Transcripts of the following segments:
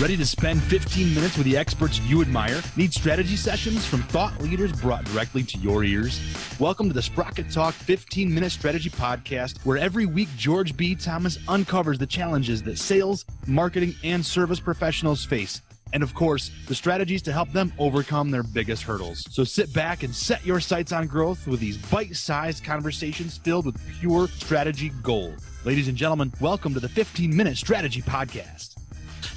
Ready to spend 15 minutes with the experts you admire? Need strategy sessions from thought leaders brought directly to your ears? Welcome to the Sprocket Talk 15 Minute Strategy Podcast, where every week George B. Thomas uncovers the challenges that sales, marketing, and service professionals face. And of course, the strategies to help them overcome their biggest hurdles. So sit back and set your sights on growth with these bite sized conversations filled with pure strategy gold. Ladies and gentlemen, welcome to the 15 Minute Strategy Podcast.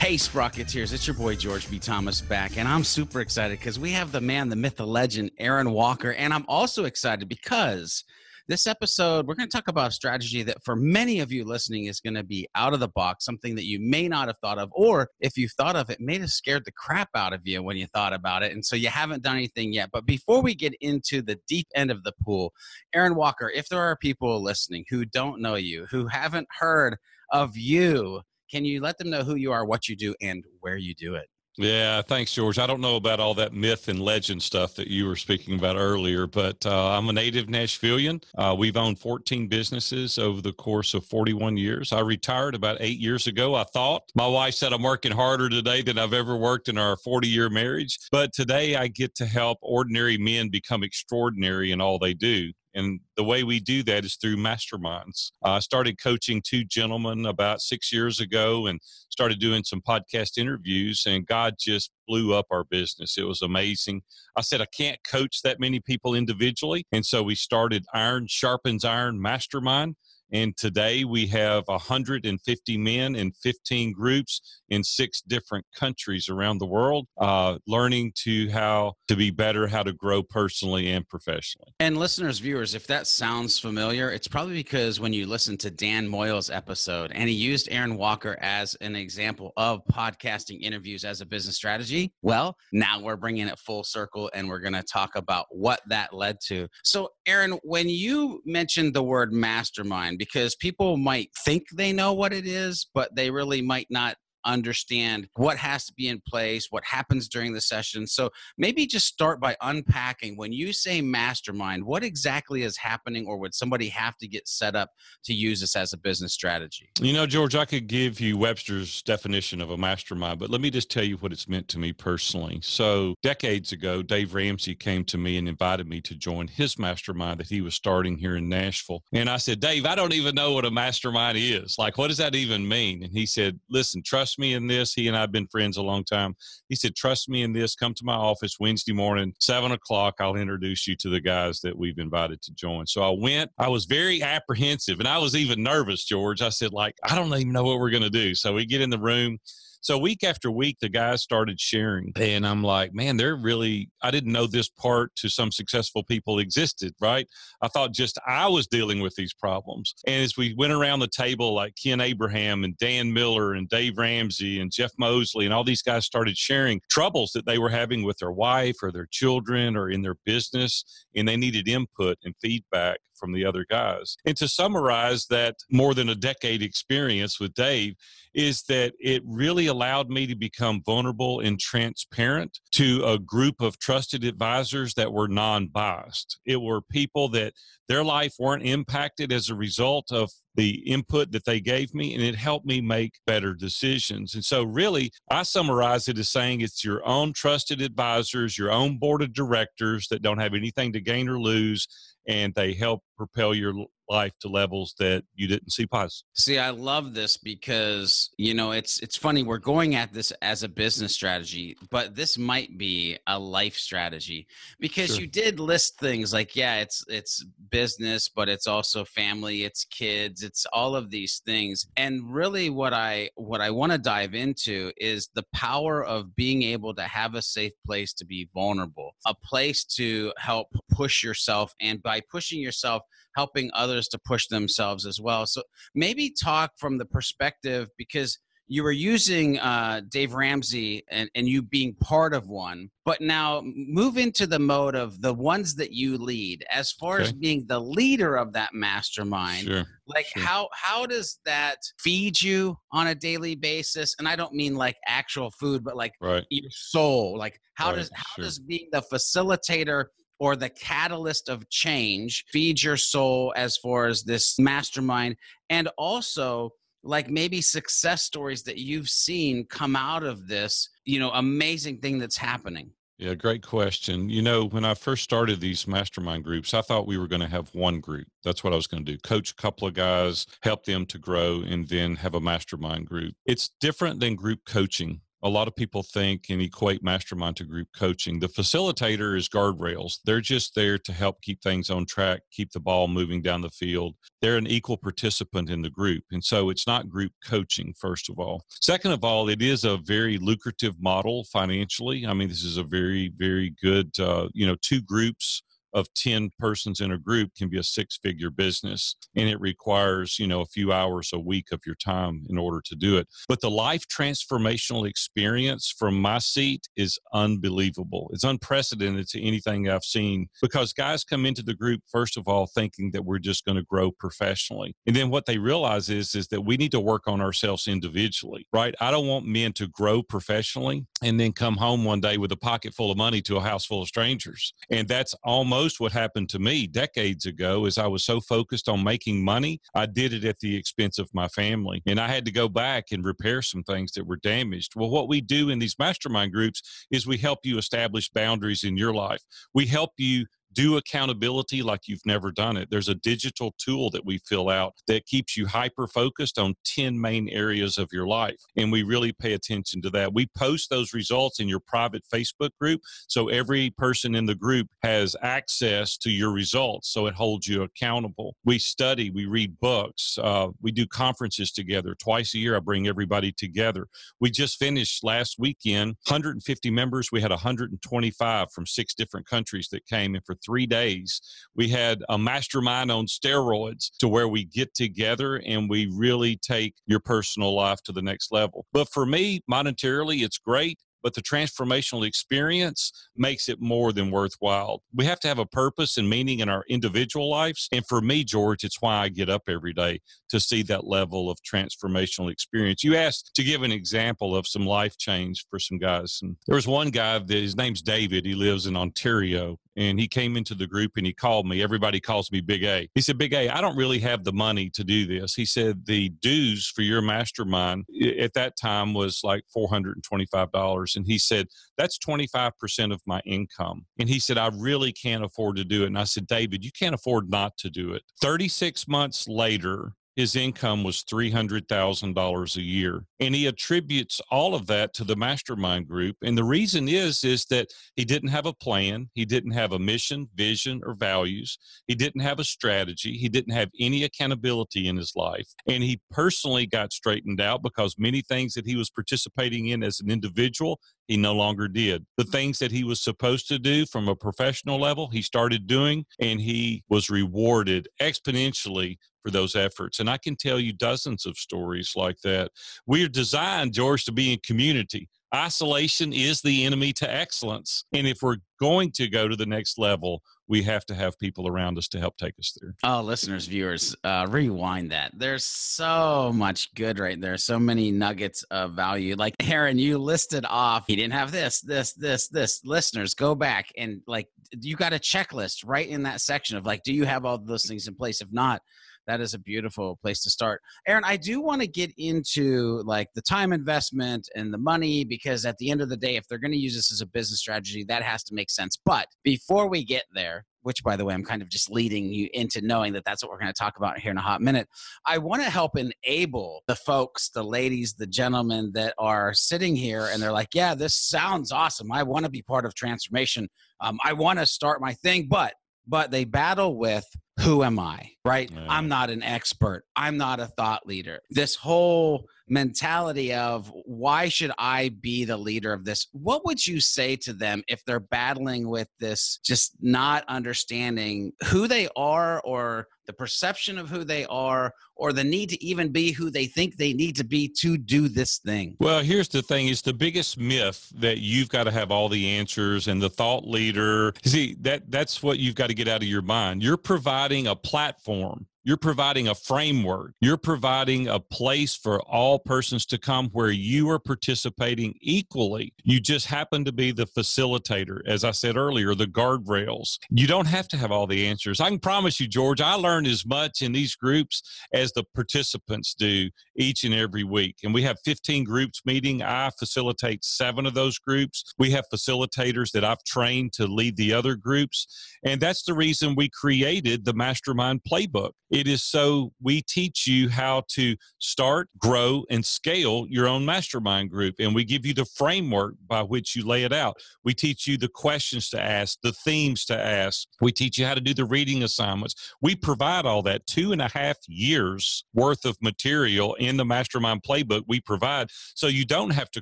Hey, Sprocketeers, it's your boy George B. Thomas back, and I'm super excited because we have the man, the myth, the legend, Aaron Walker. And I'm also excited because this episode, we're going to talk about a strategy that for many of you listening is going to be out of the box, something that you may not have thought of, or if you've thought of it, may have scared the crap out of you when you thought about it. And so you haven't done anything yet. But before we get into the deep end of the pool, Aaron Walker, if there are people listening who don't know you, who haven't heard of you, can you let them know who you are, what you do, and where you do it? Yeah, thanks, George. I don't know about all that myth and legend stuff that you were speaking about earlier, but uh, I'm a native Nashvilleian. Uh, we've owned 14 businesses over the course of 41 years. I retired about eight years ago. I thought my wife said I'm working harder today than I've ever worked in our 40 year marriage, but today I get to help ordinary men become extraordinary in all they do. And the way we do that is through masterminds. Uh, I started coaching two gentlemen about six years ago and started doing some podcast interviews, and God just blew up our business. It was amazing. I said, I can't coach that many people individually. And so we started Iron Sharpens Iron Mastermind. And today we have 150 men in 15 groups in six different countries around the world, uh, learning to how to be better, how to grow personally and professionally. And listeners, viewers, if that sounds familiar, it's probably because when you listen to Dan Moyle's episode and he used Aaron Walker as an example of podcasting interviews as a business strategy, well, now we're bringing it full circle and we're going to talk about what that led to. So, Aaron, when you mentioned the word mastermind, because people might think they know what it is, but they really might not understand what has to be in place, what happens during the session. So maybe just start by unpacking when you say mastermind, what exactly is happening, or would somebody have to get set up to use this as a business strategy? You know, George, I could give you Webster's definition of a mastermind, but let me just tell you what it's meant to me personally. So decades ago, Dave Ramsey came to me and invited me to join his mastermind that he was starting here in Nashville. And I said, Dave, I don't even know what a mastermind is. Like, what does that even mean? And he said, listen, trust trust me in this. He and I have been friends a long time. He said, trust me in this. Come to my office Wednesday morning, seven o'clock. I'll introduce you to the guys that we've invited to join. So I went. I was very apprehensive and I was even nervous, George. I said, like, I don't even know what we're going to do. So we get in the room. So week after week, the guys started sharing, and I'm like, man, they're really. I didn't know this part to some successful people existed, right? I thought just I was dealing with these problems. And as we went around the table, like Ken Abraham and Dan Miller and Dave Ramsey and Jeff Mosley and all these guys started sharing troubles that they were having with their wife or their children or in their business, and they needed input and feedback from the other guys. And to summarize that more than a decade experience with Dave, is that it really allowed me to become vulnerable and transparent to a group of trusted advisors that were non biased. It were people that their life weren't impacted as a result of the input that they gave me, and it helped me make better decisions. And so, really, I summarize it as saying it's your own trusted advisors, your own board of directors that don't have anything to gain or lose, and they help propel your life to levels that you didn't see possible. See, I love this because you know it's it's funny we're going at this as a business strategy, but this might be a life strategy because sure. you did list things like yeah, it's it's business, but it's also family, it's kids, it's all of these things. And really what I what I want to dive into is the power of being able to have a safe place to be vulnerable, a place to help push yourself and by pushing yourself helping others to push themselves as well. So maybe talk from the perspective because you were using uh, Dave Ramsey and, and you being part of one, but now move into the mode of the ones that you lead as far okay. as being the leader of that mastermind. Sure. Like sure. how how does that feed you on a daily basis? And I don't mean like actual food, but like right. your soul. Like how right. does how sure. does being the facilitator or the catalyst of change feeds your soul as far as this mastermind and also like maybe success stories that you've seen come out of this, you know, amazing thing that's happening? Yeah, great question. You know, when I first started these mastermind groups, I thought we were going to have one group. That's what I was going to do coach a couple of guys, help them to grow, and then have a mastermind group. It's different than group coaching a lot of people think and equate mastermind to group coaching. The facilitator is guardrails. They're just there to help keep things on track, keep the ball moving down the field. They're an equal participant in the group. And so it's not group coaching, first of all. Second of all, it is a very lucrative model financially. I mean, this is a very, very good, uh, you know, two groups of 10 persons in a group can be a six figure business and mm-hmm. it requires you know a few hours a week of your time in order to do it. But the life transformational experience from my seat is unbelievable. It's unprecedented to anything i've seen because guys come into the group first of all thinking that we're just going to grow professionally and then what they realize is is that we need to work on ourselves individually right? I don't want men to grow professionally and then come home one day with a pocket full of money to a house full of strangers and that's almost most what happened to me decades ago is I was so focused on making money, I did it at the expense of my family. And I had to go back and repair some things that were damaged. Well, what we do in these mastermind groups is we help you establish boundaries in your life. We help you do accountability like you've never done it. There's a digital tool that we fill out that keeps you hyper focused on 10 main areas of your life. And we really pay attention to that. We post those results in your private Facebook group. So every person in the group has access to your results. So it holds you accountable. We study, we read books, uh, we do conferences together. Twice a year, I bring everybody together. We just finished last weekend, 150 members. We had 125 from six different countries that came. And for three days. We had a mastermind on steroids to where we get together and we really take your personal life to the next level. But for me, monetarily, it's great but the transformational experience makes it more than worthwhile. We have to have a purpose and meaning in our individual lives. And for me, George, it's why I get up every day to see that level of transformational experience. You asked to give an example of some life change for some guys. And there was one guy that his name's David. He lives in Ontario and he came into the group and he called me. Everybody calls me Big A. He said, Big A, I don't really have the money to do this. He said, the dues for your mastermind at that time was like $425. And he said, that's 25% of my income. And he said, I really can't afford to do it. And I said, David, you can't afford not to do it. 36 months later, his income was $300,000 a year. And he attributes all of that to the mastermind group. And the reason is, is that he didn't have a plan. He didn't have a mission, vision, or values. He didn't have a strategy. He didn't have any accountability in his life. And he personally got straightened out because many things that he was participating in as an individual, he no longer did. The things that he was supposed to do from a professional level, he started doing, and he was rewarded exponentially for those efforts. And I can tell you dozens of stories like that. We are designed, George, to be in community. Isolation is the enemy to excellence. And if we're going to go to the next level, we have to have people around us to help take us there. Oh, listeners, viewers, uh, rewind that. There's so much good right there. So many nuggets of value. Like Aaron, you listed off, he didn't have this, this, this, this. Listeners, go back and like, you got a checklist right in that section of like, do you have all those things in place? If not, that is a beautiful place to start. Aaron, I do want to get into like the time investment and the money because at the end of the day, if they're going to use this as a business strategy, that has to make sense. But before we get there, which by the way, I'm kind of just leading you into knowing that that's what we're going to talk about here in a hot minute. I want to help enable the folks, the ladies, the gentlemen that are sitting here and they're like, yeah, this sounds awesome. I want to be part of transformation. Um, I want to start my thing, but but they battle with who am I? Right? Yeah. I'm not an expert. I'm not a thought leader. This whole mentality of why should I be the leader of this? What would you say to them if they're battling with this, just not understanding who they are or the perception of who they are or the need to even be who they think they need to be to do this thing? Well, here's the thing it's the biggest myth that you've got to have all the answers and the thought leader. See, that that's what you've got to get out of your mind. You're providing a platform you're providing a framework. You're providing a place for all persons to come where you are participating equally. You just happen to be the facilitator. As I said earlier, the guardrails. You don't have to have all the answers. I can promise you, George, I learn as much in these groups as the participants do each and every week. And we have 15 groups meeting. I facilitate seven of those groups. We have facilitators that I've trained to lead the other groups. And that's the reason we created the Mastermind Playbook. It is so we teach you how to start, grow, and scale your own mastermind group. And we give you the framework by which you lay it out. We teach you the questions to ask, the themes to ask. We teach you how to do the reading assignments. We provide all that two and a half years worth of material in the mastermind playbook we provide so you don't have to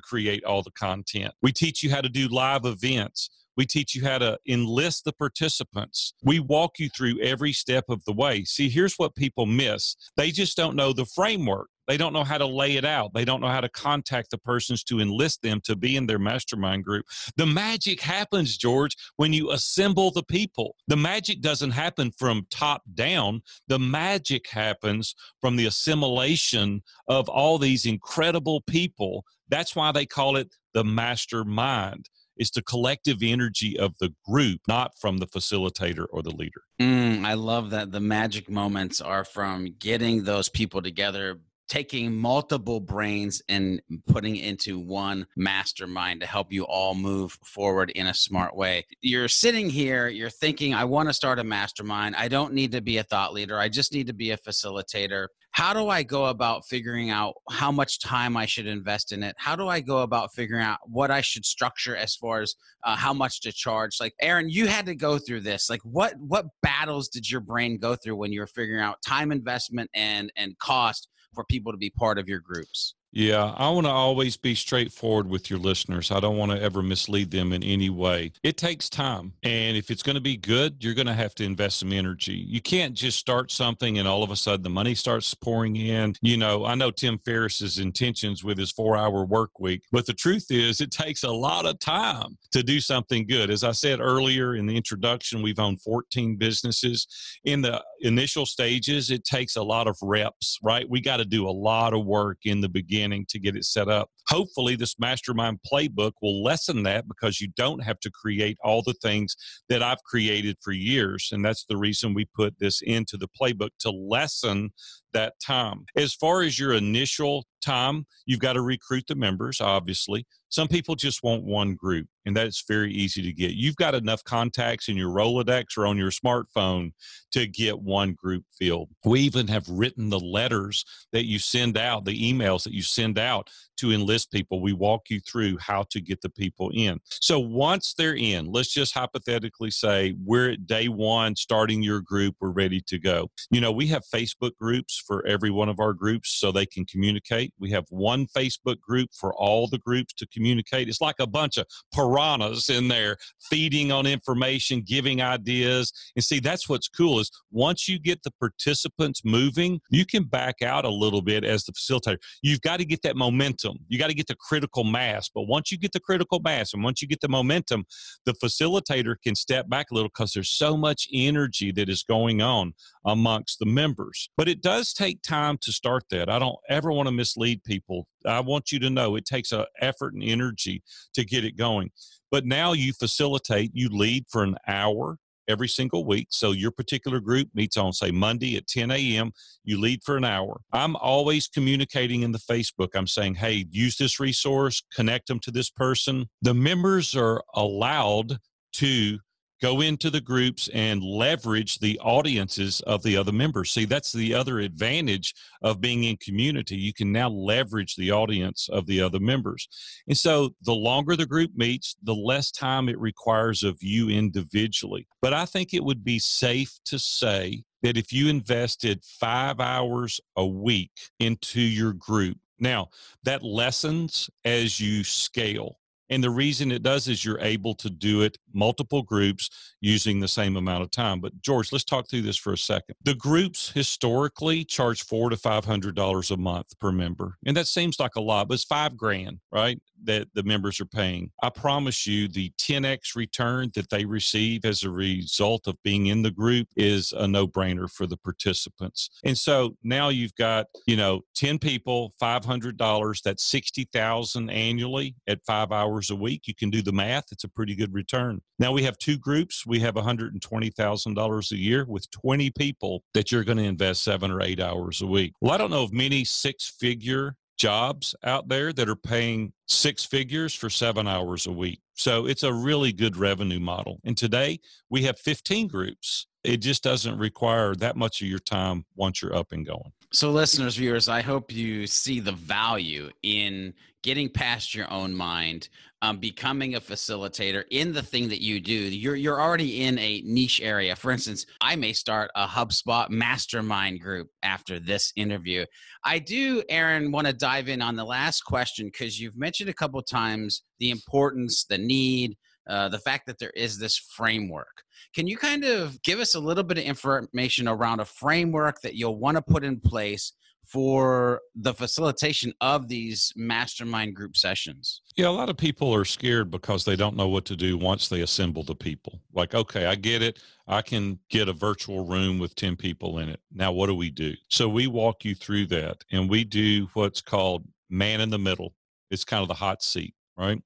create all the content. We teach you how to do live events. We teach you how to enlist the participants. We walk you through every step of the way. See, here's what people miss they just don't know the framework. They don't know how to lay it out. They don't know how to contact the persons to enlist them to be in their mastermind group. The magic happens, George, when you assemble the people. The magic doesn't happen from top down, the magic happens from the assimilation of all these incredible people. That's why they call it the mastermind. It's the collective energy of the group, not from the facilitator or the leader. Mm, I love that the magic moments are from getting those people together, taking multiple brains and putting into one mastermind to help you all move forward in a smart way. You're sitting here, you're thinking, I want to start a mastermind. I don't need to be a thought leader. I just need to be a facilitator how do I go about figuring out how much time I should invest in it? How do I go about figuring out what I should structure as far as uh, how much to charge? Like Aaron, you had to go through this. Like what what battles did your brain go through when you were figuring out time investment and and cost for people to be part of your groups? Yeah, I want to always be straightforward with your listeners. I don't want to ever mislead them in any way. It takes time. And if it's going to be good, you're going to have to invest some energy. You can't just start something and all of a sudden the money starts pouring in. You know, I know Tim Ferriss's intentions with his four hour work week, but the truth is it takes a lot of time to do something good. As I said earlier in the introduction, we've owned 14 businesses. In the initial stages, it takes a lot of reps, right? We got to do a lot of work in the beginning beginning to get it set up. Hopefully, this mastermind playbook will lessen that because you don't have to create all the things that I've created for years. And that's the reason we put this into the playbook to lessen that time. As far as your initial time, you've got to recruit the members, obviously. Some people just want one group, and that's very easy to get. You've got enough contacts in your Rolodex or on your smartphone to get one group filled. We even have written the letters that you send out, the emails that you send out to enlist people. We walk you through how to get the people in. So once they're in, let's just hypothetically say we're at day one, starting your group, we're ready to go. You know, we have Facebook groups for every one of our groups so they can communicate. We have one Facebook group for all the groups to communicate. It's like a bunch of piranhas in there feeding on information, giving ideas. And see, that's what's cool is once you get the participants moving, you can back out a little bit as the facilitator. You've got to get that momentum. You got to get the critical mass. But once you get the critical mass and once you get the momentum, the facilitator can step back a little because there's so much energy that is going on amongst the members. But it does take time to start that. I don't ever want to mislead people. I want you to know it takes an effort and energy to get it going. But now you facilitate, you lead for an hour every single week. So your particular group meets on, say, Monday at 10 a.m. You lead for an hour. I'm always communicating in the Facebook. I'm saying, hey, use this resource, connect them to this person. The members are allowed to go into the groups and leverage the audiences of the other members. See, that's the other advantage of being in community. You can now leverage the audience of the other members. And so the longer the group meets, the less time it requires of you individually. But I think it would be safe to say that if you invested five hours a week into your group, now that lessens as you scale and the reason it does is you're able to do it multiple groups using the same amount of time. But George, let's talk through this for a second. The groups historically charge four to five hundred dollars a month per member. And that seems like a lot, but it's five grand, right? That the members are paying. I promise you the 10x return that they receive as a result of being in the group is a no-brainer for the participants. And so now you've got, you know, 10 people, $500, that's 60,000 annually at 5 hours hours a week. You can do the math, it's a pretty good return. Now we have two groups. We have $120,000 a year with 20 people that you're going to invest seven or eight hours a week. Well, I don't know of many six figure jobs out there that are paying six figures for seven hours a week. So it's a really good revenue model. And today we have 15 groups. It just doesn't require that much of your time once you're up and going. So, listeners, viewers, I hope you see the value in getting past your own mind, um, becoming a facilitator in the thing that you do. You're you're already in a niche area. For instance, I may start a HubSpot mastermind group after this interview. I do, Aaron, want to dive in on the last question because you've mentioned a couple times the importance, the need, uh, the fact that there is this framework. Can you kind of give us a little bit of information around a framework that you'll want to put in place for the facilitation of these mastermind group sessions? Yeah, a lot of people are scared because they don't know what to do once they assemble the people. Like, okay, I get it. I can get a virtual room with 10 people in it. Now, what do we do? So, we walk you through that and we do what's called man in the middle. It's kind of the hot seat, right?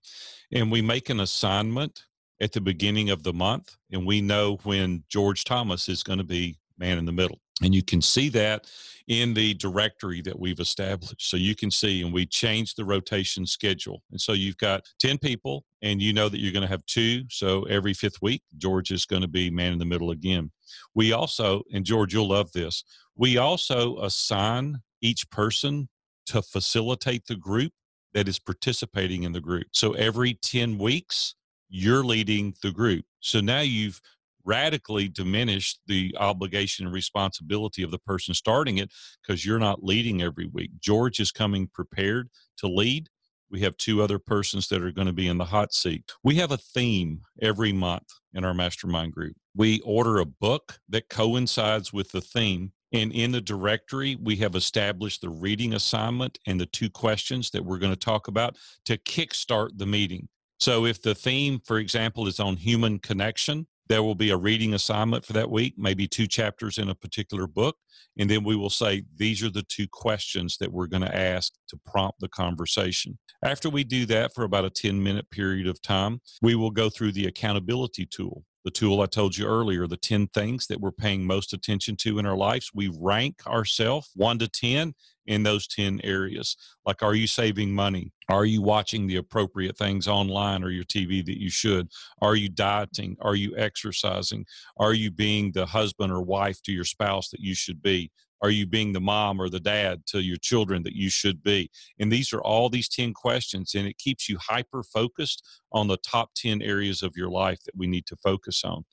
And we make an assignment at the beginning of the month, and we know when George Thomas is going to be man in the middle. And you can see that in the directory that we've established. So you can see, and we changed the rotation schedule. And so you've got 10 people, and you know that you're going to have two. So every fifth week, George is going to be man in the middle again. We also, and George, you'll love this, we also assign each person to facilitate the group that is participating in the group. So every 10 weeks, you're leading the group. So now you've radically diminish the obligation and responsibility of the person starting it because you're not leading every week. George is coming prepared to lead. We have two other persons that are going to be in the hot seat. We have a theme every month in our mastermind group. We order a book that coincides with the theme. And in the directory, we have established the reading assignment and the two questions that we're going to talk about to kickstart the meeting. So if the theme, for example, is on human connection, there will be a reading assignment for that week, maybe two chapters in a particular book. And then we will say, these are the two questions that we're going to ask to prompt the conversation. After we do that for about a 10 minute period of time, we will go through the accountability tool. The tool I told you earlier, the 10 things that we're paying most attention to in our lives. We rank ourselves one to 10 in those 10 areas. Like, are you saving money? Are you watching the appropriate things online or your TV that you should? Are you dieting? Are you exercising? Are you being the husband or wife to your spouse that you should be? Are you being the mom or the dad to your children that you should be? And these are all these 10 questions, and it keeps you hyper focused on the top 10 areas of your life that we need to focus on.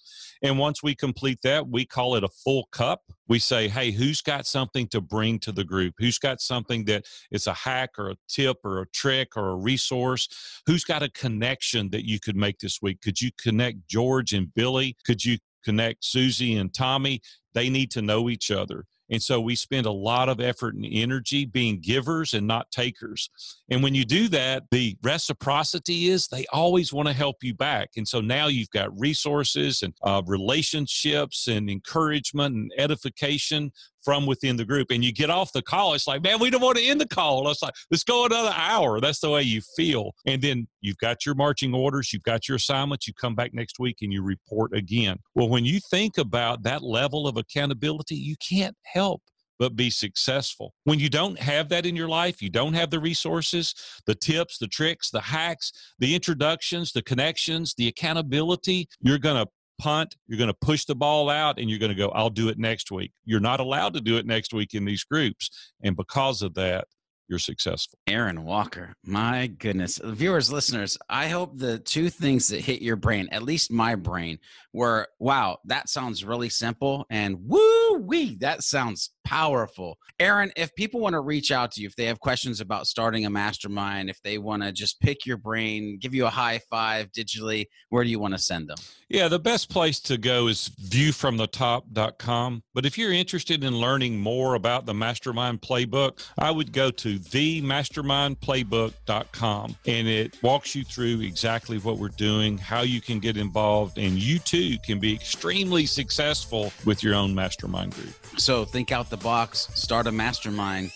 And once we complete that, we call it a full cup. We say, hey, who's got something to bring to the group? Who's got something that is a hack or a tip or a trick or a resource? Who's got a connection that you could make this week? Could you connect George and Billy? Could you connect Susie and Tommy? They need to know each other. And so we spend a lot of effort and energy being givers and not takers. And when you do that, the reciprocity is they always want to help you back. And so now you've got resources and uh, relationships and encouragement and edification from within the group. And you get off the call, it's like, man, we don't want to end the call. It's like, let's go another hour. That's the way you feel. And then you've got your marching orders, you've got your assignments, you come back next week and you report again. Well, when you think about that level of accountability, you can't help but be successful. When you don't have that in your life, you don't have the resources, the tips, the tricks, the hacks, the introductions, the connections, the accountability, you're going to punt, you're going to push the ball out, and you're going to go, I'll do it next week. You're not allowed to do it next week in these groups. And because of that, you're successful. Aaron Walker, my goodness. Viewers, listeners, I hope the two things that hit your brain, at least my brain, were wow, that sounds really simple and woo wee, that sounds powerful. Aaron, if people want to reach out to you, if they have questions about starting a mastermind, if they want to just pick your brain, give you a high five digitally, where do you want to send them? Yeah, the best place to go is viewfromthetop.com. But if you're interested in learning more about the Mastermind Playbook, I would go to themastermindplaybook.com and it walks you through exactly what we're doing, how you can get involved, and you too can be extremely successful with your own mastermind group. So think out the box, start a mastermind,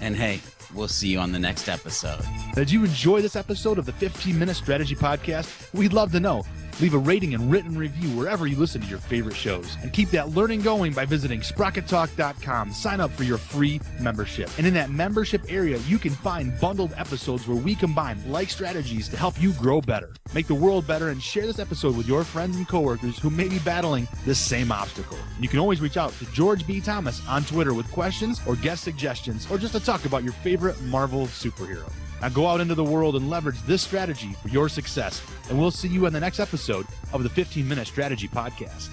and hey, We'll see you on the next episode. Did you enjoy this episode of the 15 Minute Strategy Podcast? We'd love to know. Leave a rating and written review wherever you listen to your favorite shows. And keep that learning going by visiting sprockettalk.com. Sign up for your free membership. And in that membership area, you can find bundled episodes where we combine like strategies to help you grow better, make the world better, and share this episode with your friends and coworkers who may be battling the same obstacle. You can always reach out to George B. Thomas on Twitter with questions or guest suggestions or just to talk about your favorite Marvel superhero. Now go out into the world and leverage this strategy for your success. And we'll see you in the next episode of the 15 Minute Strategy Podcast.